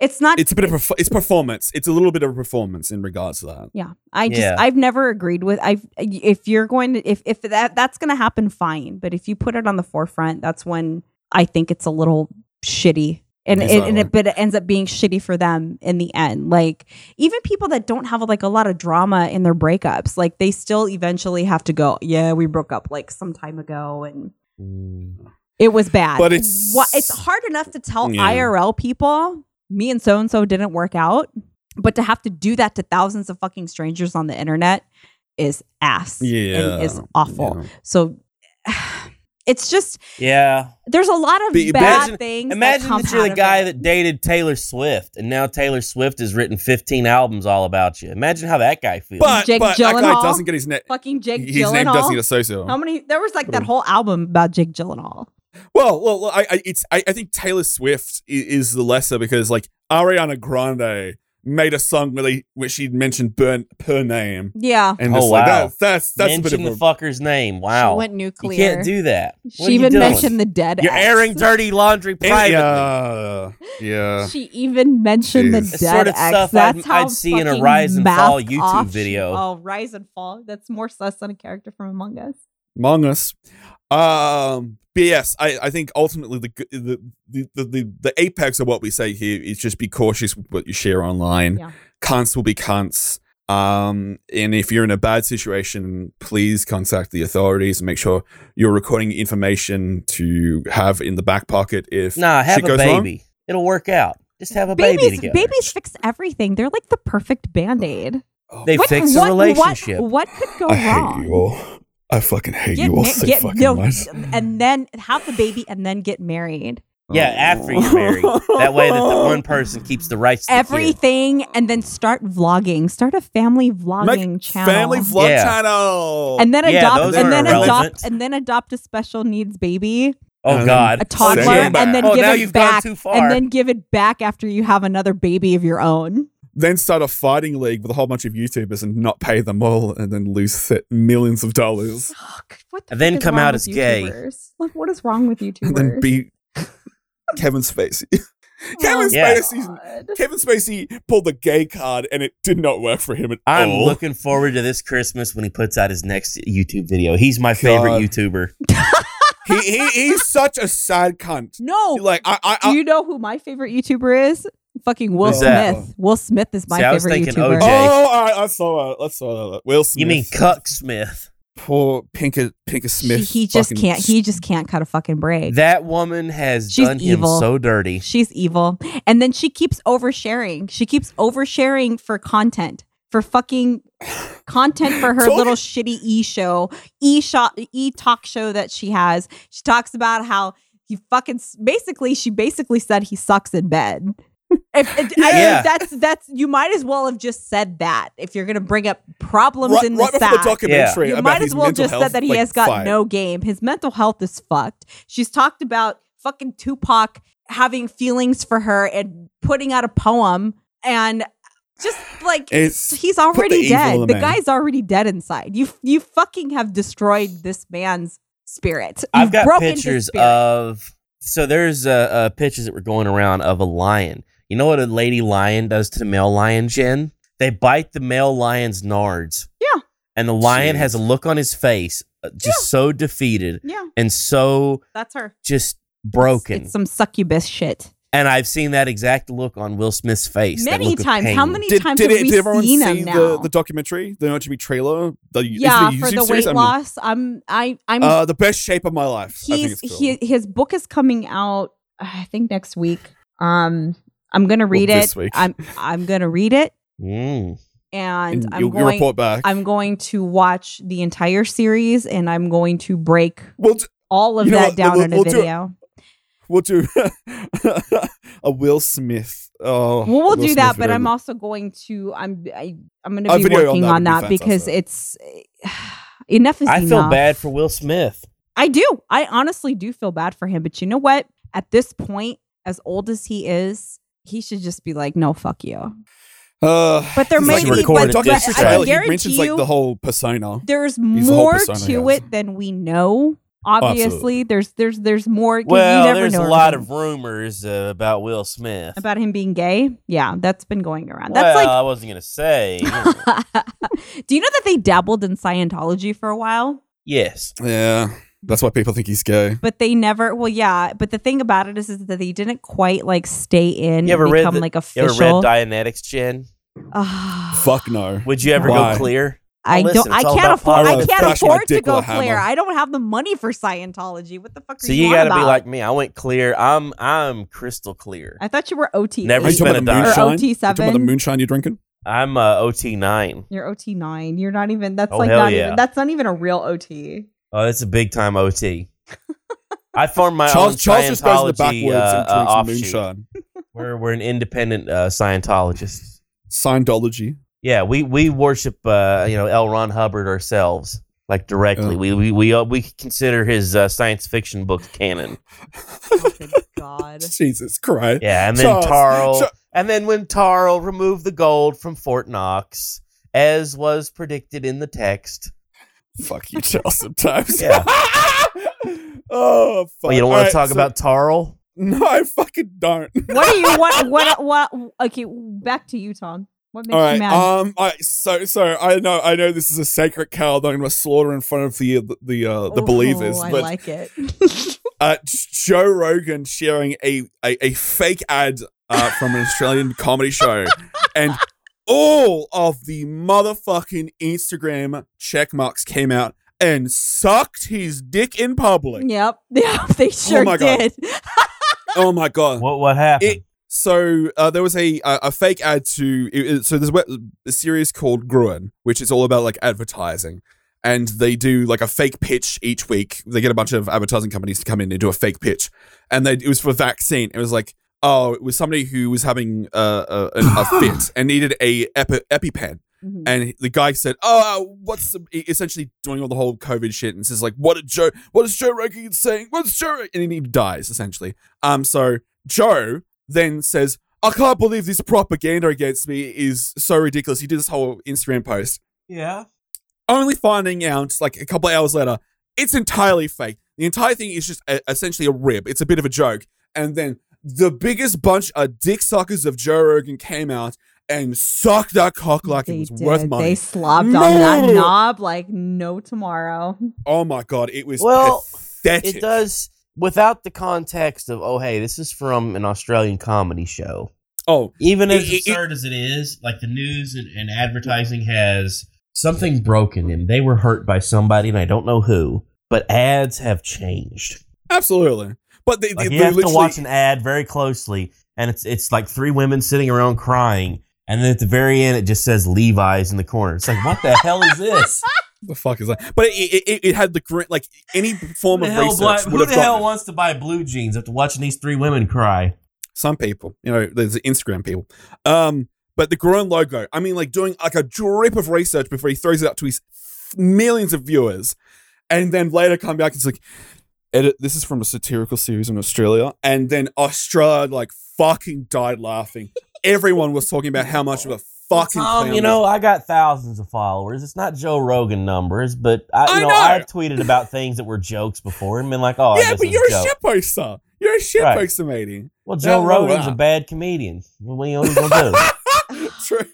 it's not It's a bit of perf- it's performance. It's a little bit of a performance in regards to that. Yeah, I just Yeah. I've never agreed with I've if you're going to if if that that's going to happen fine, but if you put it on the forefront, that's when I think it's a little shitty. And it, and it but it ends up being shitty for them in the end. Like even people that don't have like a lot of drama in their breakups, like they still eventually have to go, yeah, we broke up like some time ago and mm. it was bad. But it's- it's hard enough to tell Yeah. IRL people, me and so and so didn't work out, but to have to do that to thousands of fucking strangers on the internet is ass Yeah. and is awful. Yeah. So <sighs> it's just Yeah. there's a lot of Be- bad imagine- things. Imagine that, that, you're the guy it. that dated Taylor Swift, and now Taylor Swift has written 15 albums all about you. Imagine how that guy feels. But, Jake but that guy doesn't get his name. fucking Jake His Gyllenhaal. name doesn't get associated. How many? There was like that whole album about Jake Gyllenhaal. Well, well, well, I, I, it's, I, I think Taylor Swift is, is the lesser because like Ariana Grande made a song where they where she mentioned burn per name, Yeah, and Oh, it's like wow. that, that's that's a bit Mention of the a fucker's name. Wow. she went you nuclear. can't do that. What She even doing? mentioned the dead. You're ex. airing dirty laundry privately. yeah, yeah. She even mentioned the dead It's sort of ex. stuff That's I'd- how I'd see in a Rise and Fall YouTube off video. oh, rise and fall. That's more sus than a character from Among Us. Among Us. Um, but yes, I, I think ultimately the, the the the the the apex of what we say here is just be cautious with what you share online. Yeah. Cunts will be cunts. Um, and if you're in a bad situation, please contact the authorities and make sure you're recording information to have in the back pocket if Nah, have shit a baby. wrong. It'll work out. Just have a baby Babies, together. babies fix everything. They're like the perfect band aid. They fix a relationship. What, what could go I wrong? Hate you all. I fucking hate Get you all ma- so get- fucking no, much. and then have the baby and then get married. Yeah, after you're married. That way that the one person <laughs> keeps the rights to the kid. Everything and then start vlogging. Start a family vlogging Make channel. family vlog Yeah. channel. and then Yeah, adopt those and are then irrelevant. adopt and then adopt a special needs baby, Oh Um, God. a toddler, and then. Oh, give now it you've gone back, too far. and then give it back after you have another baby of your own. Then start a fighting league with a whole bunch of YouTubers and not pay them all, and then lose th- millions of dollars, Fuck, what the And then come out with as gay. Like, what is wrong with <laughs> and YouTubers? then beat Kevin Spacey. <laughs> Kevin Oh, Spacey. God. Kevin Spacey pulled the gay card, and it did not work for him at all. I'm looking forward to this Christmas when he puts out his next YouTube video. He's my favorite YouTuber. <laughs> he, he he's such a sad cunt. No, Like I I, do you know who my favorite YouTuber is? Fucking Will Who's that? Smith. Will Smith is my See, I was favorite thinking YouTuber. OJ. oh I, I saw that. I saw that. Will Smith. You mean Cuck Smith? poor Pinker Pinker Smith? He, he just fucking can't. He just can't cut a fucking break. That woman has She's done evil. him so dirty. She's evil. And then she keeps oversharing. She keeps oversharing for content. For fucking content for her <laughs> Talk- little shitty e show, e shot, e talk show that she has. She talks about how he fucking basically she basically said he sucks in bed. If, if- I mean, Yeah. that's that's you might as well have just said that if you're gonna bring up problems right, in the right before the documentary You about might as well just health, said that he like, has got fine. no game. His mental health is fucked. She's talked about fucking Tupac having feelings for her and putting out a poem and just like It's he's already evil in dead. the The guy's already dead inside. You you fucking have destroyed this man's spirit. I've You've got pictures of so there's uh, uh, pictures that were going around of a lion. You know what a lady lion does to the male lion, Jen? They bite the male lion's nards. Yeah. And the lion Jeez. has a look on his face, uh, just so defeated yeah, and so that's her. just broken. It's some succubus shit. and I've seen that exact look on Will Smith's face. that Many look of times. How pain. many did, times did, have it, we did everyone seen see him the, now? the documentary, the OGB trailer? The, is yeah, the for YouTube the series? weight I mean, loss. I'm I I'm uh, the best shape of my life. I think he's it's he, his book is coming out i think next week um i'm gonna read Well, it week. i'm i'm gonna read it Mm. and, and i'm you'll, you'll going report back. i'm going to watch the entire series and i'm going to break we'll, do, all of that down we'll- in a we'll do video we'll do <laughs> a Will Smith. Oh, well we'll Will do Smith that but i'm also going to i'm I, i'm gonna be video on working that on would be that because it's <sighs> enough is I feel bad for Will Smith. I do. I honestly do feel bad for him. But you know what? At this point, as old as he is, he should just be like, no, fuck you. Uh, But there he's may like be- recorded but- the but documentary I trailer. He guarantee mentions you- like the whole persona. There's the whole more persona to has. it than we know. Obviously, absolutely. there's there's there's more. 'cause you Well, never there's know a lot of rumors uh, about Will Smith. about him being gay. Yeah, that's been going around. well, That's I wasn't gonna say. you know. like. <laughs> do you know that they dabbled in Scientology for a while? yes. Yeah, that's why people think he's gay. But they never. Well, yeah. But the thing about it is, is that they didn't quite like stay in. You ever and read become the- like You ever official. read Dianetics, Jen? Ah. Fuck no. Would you ever Why? go clear? I Oh, don't. listen, I can't afford. I can't Flash my afford to go clear. I don't have the money for Scientology. What the fuck are So you, you got got to to be like me. I went clear. I'm I'm crystal clear. I thought you were OT. Never Are you talking spent about a dime. or moonshine? OT You talking about the moonshine you're drinking? I'm uh, OT nine. You're OT nine. You're not even. That's Oh, like not yeah. even. That's not even a real OT. Oh, that's a big time OT. <laughs> I formed my Charles, own Charles just goes in the Scientology backwoods uh, and uh, drinks offshoot. moonshine. <laughs> We're we're an independent uh, Scientologist. Scientology. Yeah, we we worship uh, you know L. Ron Hubbard ourselves, like directly. Oh. We we we uh, we consider his uh, science fiction books canon. <laughs> Oh, good God. Jesus Christ. Yeah, and then Charles, Tarl, Char- and then when Tarl removed the gold from Fort Knox, as was predicted in the text. Fuck you, Charles, sometimes. Yeah. <laughs> oh, fuck. Well, you don't want Alright, to talk so- about Tarl? No, I fucking don't. <laughs> What do you what <laughs> what what? Okay, back to you, Tom. What makes All you mad? Um. I so so I know I know this is a sacred cow that I'm going to slaughter in front of the the uh, the Oh, believers, I but like it. uh, Joe Rogan sharing a a, a fake ad uh, from an Australian comedy show, and all of the motherfucking Instagram check marks came out and sucked his dick in public. yep. <laughs> Yeah, they sure oh my God. <laughs> Oh my god! What what happened? It, so uh, there was a a, a fake ad to it- it- so there's a, a series called Gruen, which is all about like advertising, and they do like a fake pitch each week. They get a bunch of advertising companies to come in and do a fake pitch, and they it was for vaccine. It was like oh, it was somebody who was having uh, a, a, a <laughs> fit and needed a epi, EpiPen. Mhm. And the guy said, "Oh, uh, what's the, essentially doing all the whole COVID shit?" And says like, "What did Joe? What is Joe Rogan saying? What's Joe?" Rog-" And he dies essentially. Um, so Joe then says, "I can't believe this propaganda against me is so ridiculous." He did this whole Instagram post, yeah. only finding out like a couple hours later, it's entirely fake. The entire thing is just a, essentially a rib. It's a bit of a joke, and then the biggest bunch of dick suckers of Joe Rogan came out and sucked that cock like they it was did. worth money. They slobbed on that knob like no tomorrow. Oh my god, it was Well, pathetic. It does without the context of oh hey this is from an Australian comedy show. Oh, Even It- as it- absurd as it is, like the news and, and advertising has something broken and they were hurt by somebody and I don't know who, but ads have changed. absolutely. But they, Like they, you have to watch an ad very closely, and it's it's like three women sitting around crying, and then at the very end it just says Levi's in the corner. It's like what the hell is this? <laughs> the fuck is that? But it, it, it, had the gr- like any form Who of the hell, research who the hell gotten wants to buy blue jeans after watching these three women cry? Some people, you know, there's the Instagram people. Um, but the Gruen logo, I mean, like doing like a drip of research before he throws it out to his millions of viewers, and then later come back and it's like, edit. This is from a satirical series in Australia, and then Australia like fucking died laughing. Everyone was talking about how much of a fucking Tom, clown you know, I got thousands of followers. It's not Joe Rogan numbers, but I, you I know, know. I've tweeted about things that were jokes before and been like, oh, yeah, but you're a joke. a shit. You're a shit Right. poster, matey. Well, Joe Yeah, Rogan's a bad comedian. What are you what are you gonna do? <laughs> True.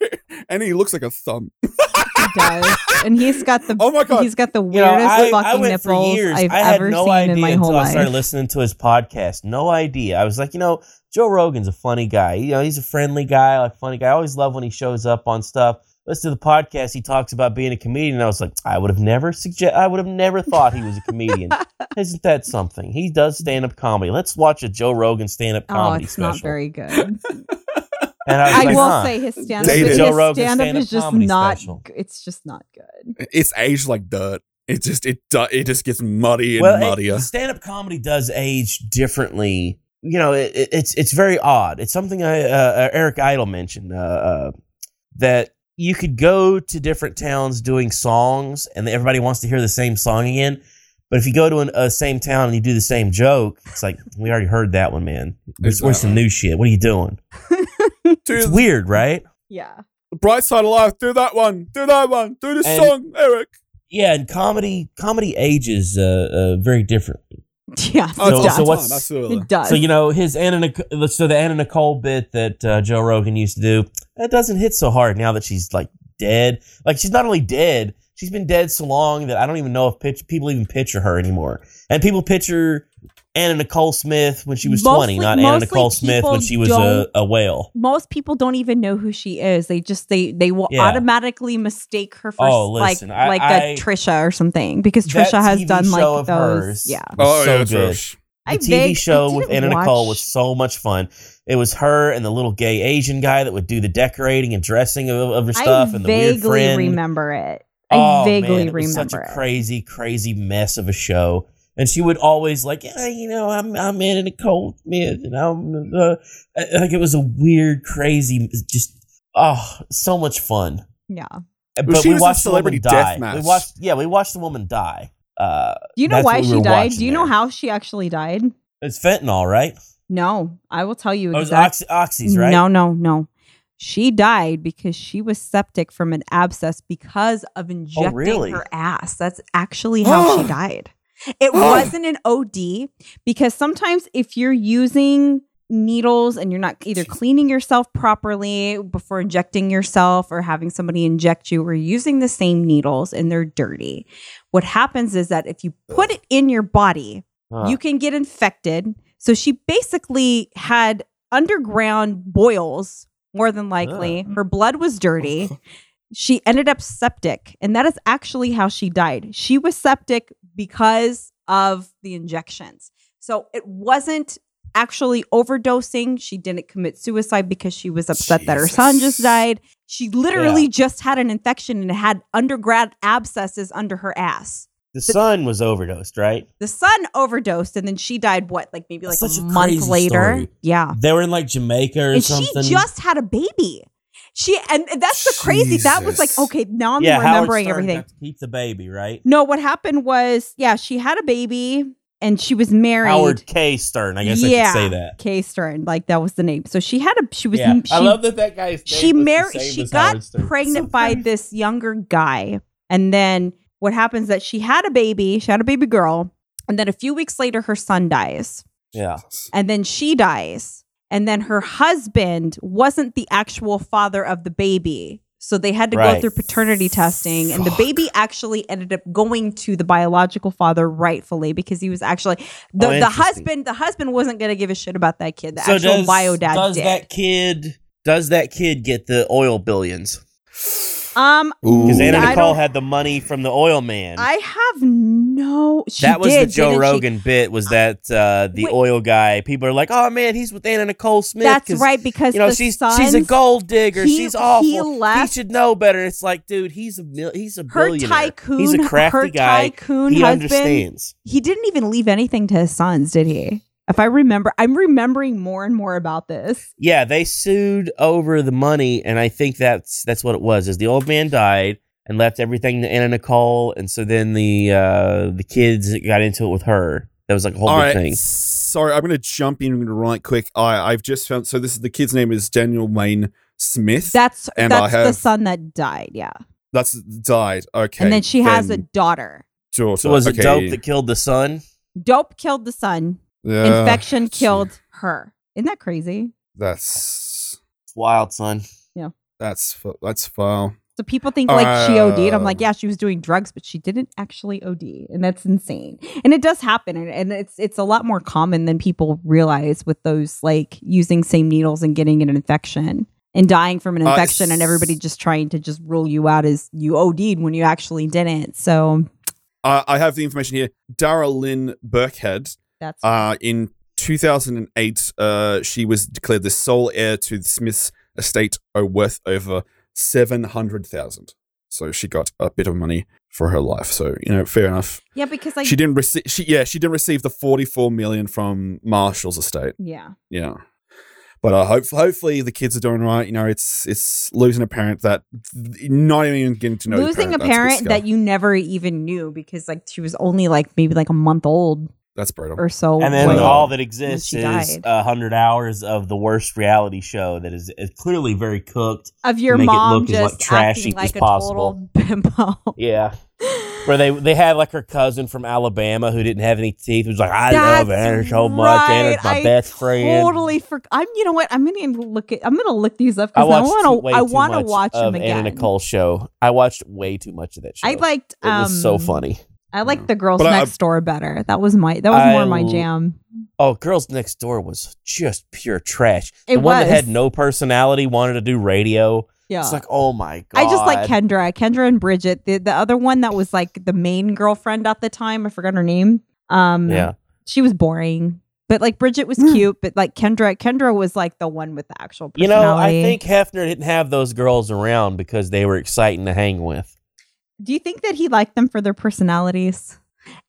And he looks like a thumb. <laughs> Does, and he's got the <laughs> Oh my god. he's got the You know, weirdest I, I fucking for nipples years. I've I had ever no seen idea in my until whole I started listening to his podcast. No idea. I was like, you know, Joe Rogan's a funny guy. You know, he's a friendly guy, like funny guy. I always love when he shows up on stuff. Listen to the podcast. He talks about being a comedian. And I was like, I would have never suggest. I would have never thought he was a comedian. <laughs> Isn't that something? He does stand up comedy. Let's watch a Joe Rogan stand up comedy. Oh, comedy it's special. not very good. <laughs> And I was I like, will huh. say his stand up, his Joe stand up stand-up is just not. special. It's just not good. it's aged like dirt. It just it it just gets muddy and well, muddier. stand up comedy does age differently. You know, it, it- it's it's very odd. It's something I, uh, Eric Idle mentioned uh, uh, that you could go to different towns doing songs, and everybody wants to hear the same song again. But if you go to an, a same town and you do the same joke, it's like we already heard that one, man. Where's, where's some new shit? What are you doing? <laughs> It's Dude, weird, right? Yeah. the bright side of life. Do that one. Do that one. Do this And- song, Eric. Yeah, and comedy comedy ages uh, uh, very differently. <laughs> Yeah. Oh, So- it all so what's- absolutely. It does. So you know his Anna Nic- so the Anna Nicole bit that uh, Joe Rogan used to do that doesn't hit so hard now that she's like dead. Like she's not only dead, she's been dead so long that I don't even know if pitch, people even picture her anymore. And people picture Anna Nicole Smith when she was Mostly- twenty, not Anna Nicole Smith when she was a, a whale. most people don't even know who she is. They just they they will Yeah. automatically mistake her for Oh, like listen, I- like I- a Trisha or something because Trisha has TV done show like of those. hers Yeah. was oh, so Oh, yeah, good. Trish. The I TV vague- I show with didn't Anna Nicole was so much fun. It was her and the little gay Asian guy that would do the decorating and dressing of, of her stuff, I and the weird vaguely friend. remember it. I Oh, vaguely man, it was remember such a it. crazy, crazy mess of a show. And she would always like, yeah, you know, I'm I'm in a cold mid, and I'm uh, like it was a weird, crazy, just oh, so much fun. Yeah. But she we watched the woman Celebrity die. Deathmatch. We watched, yeah, we watched the woman die. Uh, Do you know why what we she died? Do you know there. how she actually died? It's fentanyl, right? No, I will tell you Oh, it was exactly. oxy, oxys, right? No, no, no. She died because she was septic from an abscess because of injecting Oh, really? her ass. That's actually how she <gasps> died. It <gasps> wasn't an OD because sometimes if you're using needles and you're not either cleaning yourself properly before injecting yourself or having somebody inject you or using the same needles and they're dirty, what happens is that if you put it in your body, Huh. you can get infected. So she basically had underground boils, more than likely. Her blood was dirty. <laughs> She ended up septic, and that is actually how she died. She was septic because of the injections. So it wasn't actually overdosing. She didn't commit suicide because she was upset that her son just died. She literally Yeah. just had an infection and had undergrad abscesses under her ass the son was overdosed, right? the son overdosed and then she died what like maybe like a a month later story. yeah They were in like Jamaica or and something. she just had a baby she and and that's the crazy that was like okay now i'm yeah, remembering everything. got to keep the baby, right? no what happened was yeah she had a baby and she was married. Howard K. Stern, I guess I yeah could say that. K. Stern, like that was the name. So she had a she was yeah, she, I love that that guy's name she married she got pregnant So by this younger guy. And then what happens that she had a baby she had a baby girl and then a few weeks later her son dies. Yeah, and then she dies and then her husband wasn't the actual father of the baby. So they had to go through paternity testing and the baby actually ended up going to the biological father rightfully because he was actually the, Oh, the husband the husband wasn't going to give a shit about that kid. The so actual does, bio dad does did. that kid does that kid get the oil billions? Um Because Anna I Nicole don't- had the money from the oil man. i have no she that was did, the Joe didn't she? Rogan bit. Was that uh, the Wait. oil guy? People are like, "Oh man, he's with Anna Nicole Smith." that's 'cause, right because You know, the she's sons, she's a gold digger. he- she's awful. he He, left- should know better. It's like, dude, he's a mil- he's a her billionaire. tycoon he's a crafty her guy. tycoon he husband understands. he didn't even leave anything to his sons, did he? If I remember, I'm remembering more and more about this. Yeah, they sued over the money, and I think that's that's what it was. Is the old man died and left everything to Anna Nicole, and so then the uh, the kids got into it with her. That was like a whole All big right. thing. Sorry, I'm going to jump in right quick. I, I've just found. So this is the kid's name is Daniel Wayne Smith. That's And I that's the son that died, yeah. That's died. Okay. and then she has a daughter. daughter. So was it okay. dope that killed the son? Dope killed the son. Yeah, Infection gee, killed her. Isn't that crazy? That's It's wild, son. Yeah. That's fu- that's foul. So people think like she OD'd. I'm Uh, like, yeah, she was doing drugs, but she didn't actually OD, and that's insane. And it does happen, and, and it's it's a lot more common than people realize with those like using same needles and getting an infection and dying from an Uh, infection, and everybody just trying to just rule you out as you OD'd when you actually didn't. So I I have the information here. Dara Lynn Birkhead. That's Uh, in 2008, uh, she was declared the sole heir to the Smith's estate, worth over 700,000. So she got a bit of money for her life. So you know, fair enough. yeah, because like she didn't receive. She yeah, she didn't receive the 44 million from Marshall's estate. yeah, Yeah. But uh, hope, hopefully the kids are doing right. You know, it's it's losing a parent that not even getting to know losing a parent scar. that you never even knew because like she was only like maybe like a month old that's brutal. or so. And then Well, all that exists is a hundred hours of the worst reality show that is, is clearly very cooked. of your make it mom look as, like, just trashy acting as a possible. total <laughs> bimbo. Yeah, where they they had like her cousin from Alabama who didn't have any teeth. Who was like, I love That's Anna so much. Anna's my I best friend. Totally for I'm. You know what? I'm gonna look at. I'm gonna look these up I because I, watched wanna I want to watch of them again. Anna Nicole show. I watched way too much of that show. I liked. it Um, was so funny. I liked the girls But I- next door better. That was my. That was I more my jam. Oh, Girls Next Door was just pure trash. It the one that was. had no personality wanted to do radio. Yeah. It's like, oh my god. I just like Kendra, Kendra and Bridget. The the other one that was like the main girlfriend at the time. I forgot her name. Um, Yeah. she was boring. But like Bridget was Hmm. cute, but like Kendra, Kendra was like the one with the actual You know, I think Hefner didn't have those girls around because they were exciting to hang with. Do you think that he liked them for their personalities?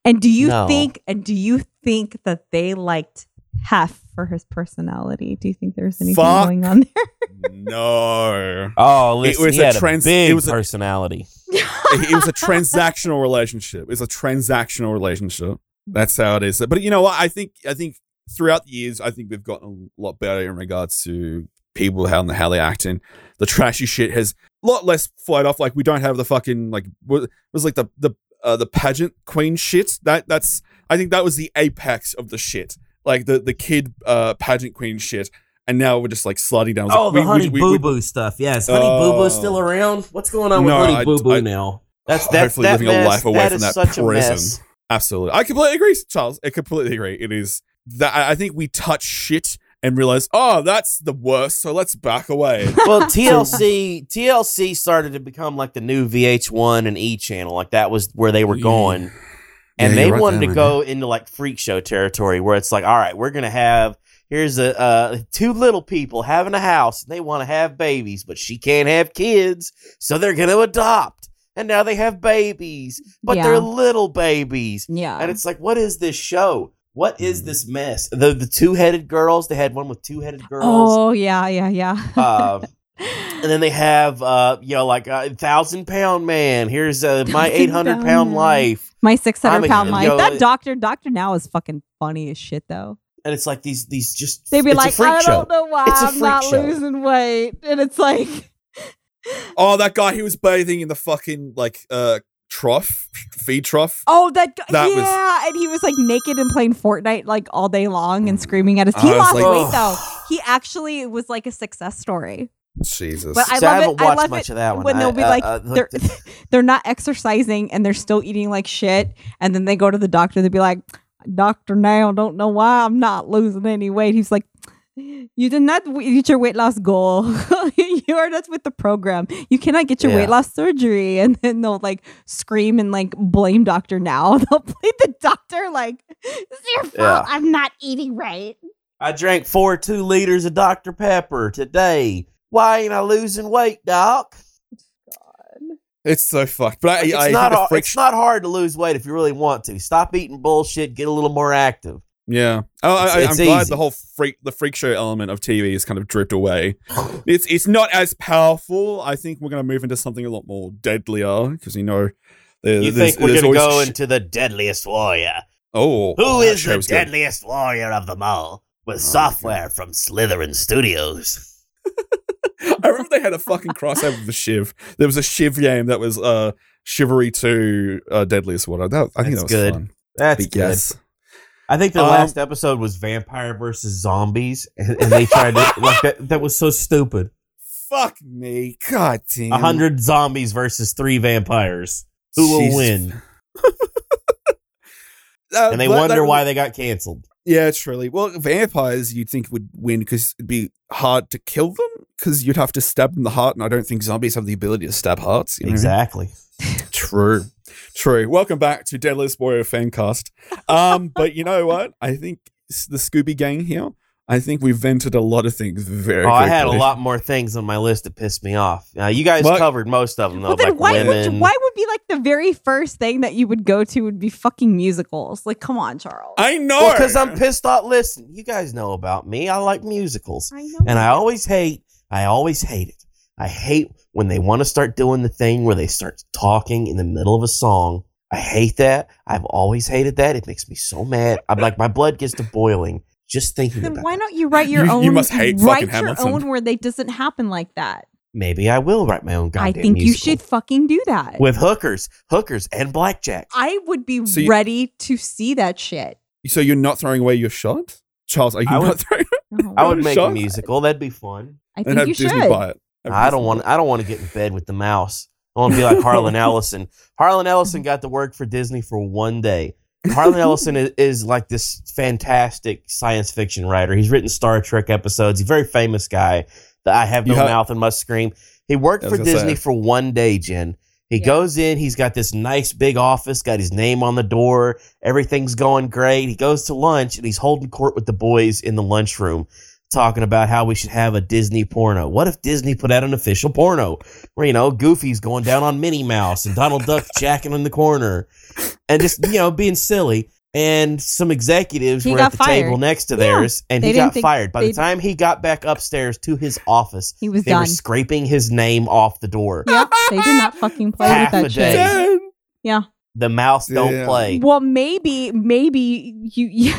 And do you No. think and do you think that they liked Hef for his personality? Do you think there's anything Fuck. going on there? <laughs> no. Oh, listen, was he a had trans- a big it was a- personality. it was a transactional relationship. It's a transactional relationship. That's how it is. But you know what? I think I think throughout the years, I think we've gotten a lot better in regards to people how how they acting. The trashy shit has a lot less flight off. Like we don't have the fucking like was like the the uh, the pageant queen shit. That that's I think that was the apex of the shit. Like the the kid uh pageant queen shit. And now we're just like sliding down. Oh, like, the we- Honey we- Boo Boo stuff. Yes, Honey Oh. Boo Boo still around. What's going on with No, Honey Boo Boo now? That's that's hopefully that living a life away from that such a prison. mess. Absolutely. I completely agree, Charles. I completely agree. It is that I I think we touch shit and realize, oh, that's the worst, so let's back away. <laughs> Well, TLC TLC started to become like the new VH1 and E channel. Like that was where they were going. Yeah, And they right wanted there, to man. go into like freak show territory where it's like, all right, we're gonna have here's a uh, two little people having a house and they want to have babies, but she can't have kids, so they're gonna adopt. And now they have babies, but Yeah. they're little babies. yeah. And it's like, what is this show? What is this mess? The the two headed girls. They had one with two headed girls. oh yeah, yeah, yeah. Uh, and then they have, uh, you know, like a thousand pound man. Here's uh, my Thousand eight hundred pound pound man. life, My six hundred pound life. hundred a- pound yo, life. That doctor, Doctor Now is fucking funny as shit though. and it's like these these just They'd be it's like, a freak I show. don't know why It's a I'm not show. losing weight, and it's like, oh, that guy he was bathing in the fucking like uh trough, feed trough. oh, that, guy, That was- yeah, and he was like naked and playing Fortnite like all day long and screaming at us. He lost like- weight though. He actually was like a success story. Jesus. But I See, I love haven't it. I watched love much it of that one. when they'll be uh, like, uh, they're <laughs> they're not exercising and they're still eating like shit, and then they go to the doctor. They'd be like, "Doctor, now don't know why I'm not losing any weight." He's like. You did not reach your weight loss goal. <laughs> you are not with the program. You cannot get your Yeah. weight loss surgery. <laughs> And then they'll like scream and like blame doctor now. <laughs> They'll play the doctor like, it's your fault. Yeah. I'm not eating right. I drank four two liters of Dr Pepper today. Why ain't I losing weight, Doc? it's so fucked. But I, It's I not think friction- it's not hard to lose weight if you really want to. Stop eating bullshit. Get a little more active. Yeah. Oh, I, It's- I, it's I'm glad the whole freak the freak show element of TV has kind of dripped away. It's it's not as powerful. I think we're going to move into something a lot more deadlier because you know. there- You think we're gonna go sh- into the deadliest warrior? Oh, Who oh, is the was good. deadliest warrior of them all? With Oh, software from Slytherin Studios. <laughs> I remember they had a fucking crossover with the Shiv. There was a Shiv game that was uh Chivalry 2 uh, Deadliest Warrior. That, I think That's that was good. fun. That's But yes. I think the Um, last episode was vampire versus zombies, and, and they tried to <laughs> like that. That was so stupid. Fuck me. God damn. A hundred zombies versus three vampires. Who will win? <laughs> Uh, And they wonder that- why they got canceled. Yeah, truly. Well, vampires you'd think would win because it'd be hard to kill them because you'd have to stab them in the heart, and I don't think zombies have the ability to stab hearts. You know? Exactly. True. True. Welcome back to Deadliest Warrior Fancast. Um, <laughs> but you know what? I think the Scooby Gang here. I think we vented a lot of things very. Oh, I had a lot more things on my list that pissed me off. Uh, you guys What? covered most of them, though, Well, then like why would, women. why would be like the very first thing that you would go to would be fucking musicals? Like, come on, Charles. I know. because I'm pissed off. Listen, you guys know about me. I like musicals. I know. And I always hate, I always hate it. I hate when they want to start doing the thing where they start talking in the middle of a song. I hate that. I've always hated that. It makes me so mad. I'm like, my blood gets to boiling just thinking then about why don't you write your You- own? you must hate write fucking your Hamilton. own where they doesn't happen like that. Maybe I will write my own goddamn I think you should fucking do that. With hookers, hookers, and blackjack. I would be So you- ready to see that shit. So you're not throwing away your shot, Charles? Are you I not would- throwing? No, <laughs> I would make shut- a musical. That'd be fun. I and think have you Disney should. buy it. Have I don't want. I don't want to get in bed with the mouse. I want to be like Harlan <laughs> Ellison. Harlan Ellison got to work for Disney for one day. Harlan Ellison is, is like this fantastic science fiction writer. He's written Star Trek episodes. He's a very famous guy. That I have no You mouth and must scream. He worked for Disney say. for one day, Jen. He Yeah. goes in, he's got this nice big office, got his name on the door, everything's going great. He goes to lunch and he's holding court with the boys in the lunchroom, talking about how we should have a Disney porno. What if Disney put out an official porno where, you know, Goofy's going down on Minnie Mouse and Donald Duck <laughs> jacking in the corner and just, you know, being silly. And some executives He were at the fired. table next to Yeah. theirs, and he got fired. By the time he got back upstairs to his office, He was they done. were scraping his name off the door. Yep, they did not <laughs> fucking play Half with that shit. Yeah. The mouse don't Yeah. play. Well, maybe, maybe you, you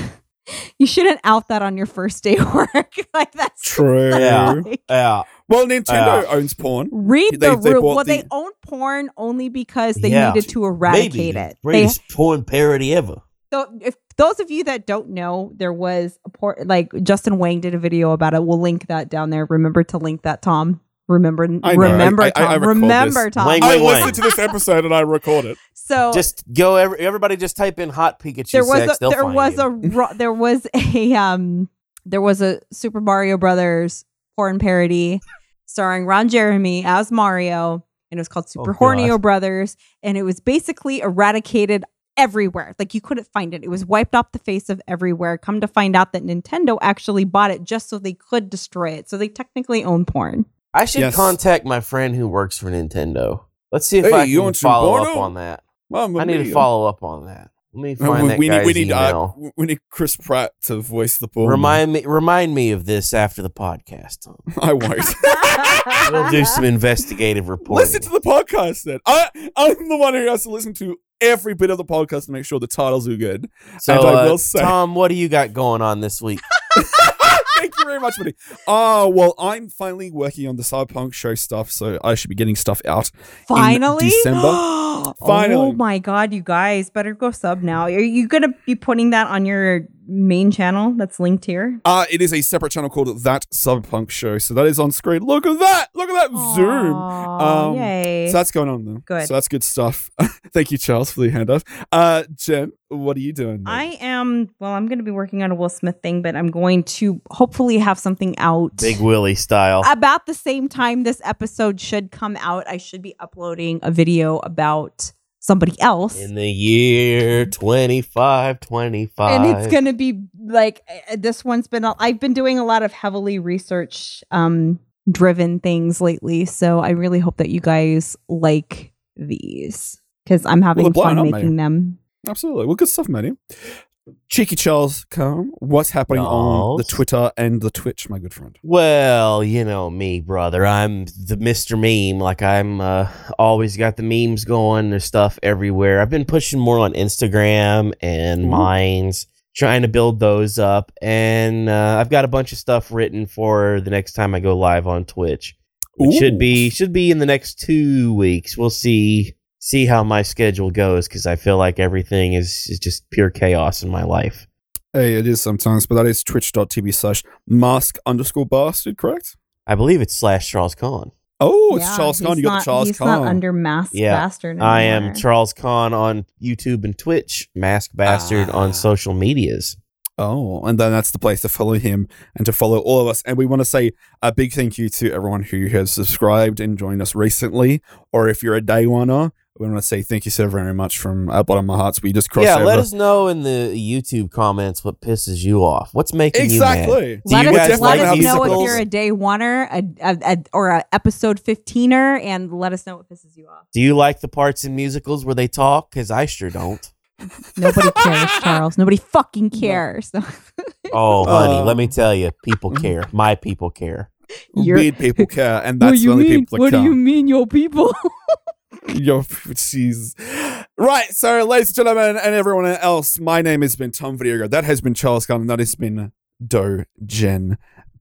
you shouldn't out that on your first day of <laughs> work. like that's True. Yeah. like- Yeah. Well, Nintendo Yeah. owns porn. read They- the they rule. bought Well, they own porn only because they Yeah. needed to eradicate Maybe. it. They, porn parody ever. so if those of you that don't know, there was a port like Justin Whang did a video about it. We'll link that down there. Remember to link that, Tom. Remember, I know. remember, I- I- Tom. I recall remember, this. Tom. Wang, I wang, wang. listened to this episode and I record it. <laughs> so Just go. Every, everybody, just type in "hot Pikachu there was sex." a, there was you. a ro- <laughs> there was a um there was a Super Mario Brothers porn parody starring Ron Jeremy as Mario and it was called Super Oh, Hornio God. Brothers and it was basically eradicated everywhere like you couldn't find it it was wiped off the face of everywhere come to find out that Nintendo actually bought it just so they could destroy it so they technically own porn I should Yes. contact my friend who works for Nintendo. Let's see if Hey, I you can want some follow up on that. Mamma I need to follow up on that. Let me Uh, find we, that we need guy's we need email. uh, we need Chris Pratt to voice the porn. remind me, remind me of this after the podcast. <laughs> I won't. <laughs> We'll do some investigative reporting. listen to the podcast then. I I'm the one who has to listen to every bit of the podcast to make sure the titles are good. so, and I uh, will say- Tom, what do you got going on this week? <laughs> Thank you very much, buddy. Oh, well, I'm finally working on the Cyberpunk show stuff, so I should be getting stuff out. finally December. <gasps> Finally. oh my god you guys better go sub now are you gonna be putting that on your main channel that's linked here Uh, it is a separate channel called That Cyberpunk Show, so that is on screen. Look at that! Look at that zoom! Um, yay So that's going on then. Good. So that's good stuff. <laughs> Thank you, Charles, for the handoff. Uh, Jen, what are you doing? then? I am well. I'm going to be working on a Will Smith thing, but I'm going to hopefully have something out Big Willie style. about the same time this episode should come out. I should be uploading a video about somebody else, In the year 2525. and it's going to be like uh, this one's been i've been doing a lot of heavily research um, driven things lately, so I really hope that you guys like these because I'm having they're fun making mate. them. Absolutely. Well, good stuff, Matty. Cheeky Charles, come. What's happening on the Twitter and the Twitch, my good friend? Well, you know me, brother. I'm the Mr. Meme. Like I'm uh, always got the memes going. There's stuff everywhere. I've been pushing more on Instagram and Ooh. Minds, trying to build those up. And uh, I've got a bunch of stuff written for the next time I go live on Twitch. It should be should be in the next two weeks. We'll see see how my schedule goes because I feel like everything is, is just pure chaos in my life. Hey, it is sometimes, but that is twitch.tv slash mask underscore bastard, correct? I believe it's slash Charles Khan. Oh, it's Yeah, Charles Khan. he's You got not- the Charles he's Khan. not under mask Yeah, bastard. I am. Charles Khan on YouTube and Twitch, Mask Bastard Ah. on social medias. Oh, and then that's the place to follow him and to follow all of us. And we want to say a big thank you to everyone who has subscribed and joined us recently. Or if you're a day oneer, we want to say thank you so very much from our bottom of our hearts. We just crossed yeah, over. let us know in the YouTube comments what pisses you off. What's making you mad? exactly. Let you us, guys let like us know if you're a day oneer a, a, a, or a episode 15er and let us know what pisses you off. Do you like the parts in musicals where they talk? Because I sure don't. Nobody cares, Charles. Nobody fucking cares. <laughs> Oh, honey, Uh, let me tell you, people care. My people care. You're- people care, and <laughs> that's the only people that What do you mean, your people? <laughs> Yo, jeez. Right, so ladies and gentlemen, and everyone else, my name has been Tom Videogo. That has been Charles Gunn, and that has been Do Jen,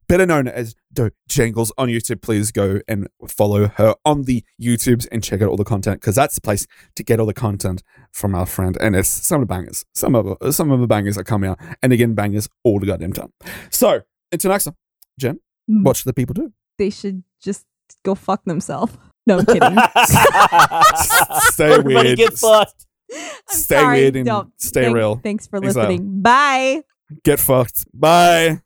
better known as Do Jangles on YouTube. Please go and follow her on the YouTubes and check out all the content because that's the place to get all the content from our friend. And it's some of the bangers, some of the, some of the bangers are coming out, and again, bangers all the goddamn time. So until next time, Jen, hmm. what should the people do? they should just go fuck themselves. <laughs> No, I'm kidding. <laughs> Stay Everybody weird. get fucked. I'm Stay sorry. weird and Don't. stay Thank- real. Thanks for Thanks, Al. listening. Bye. Get fucked. Bye.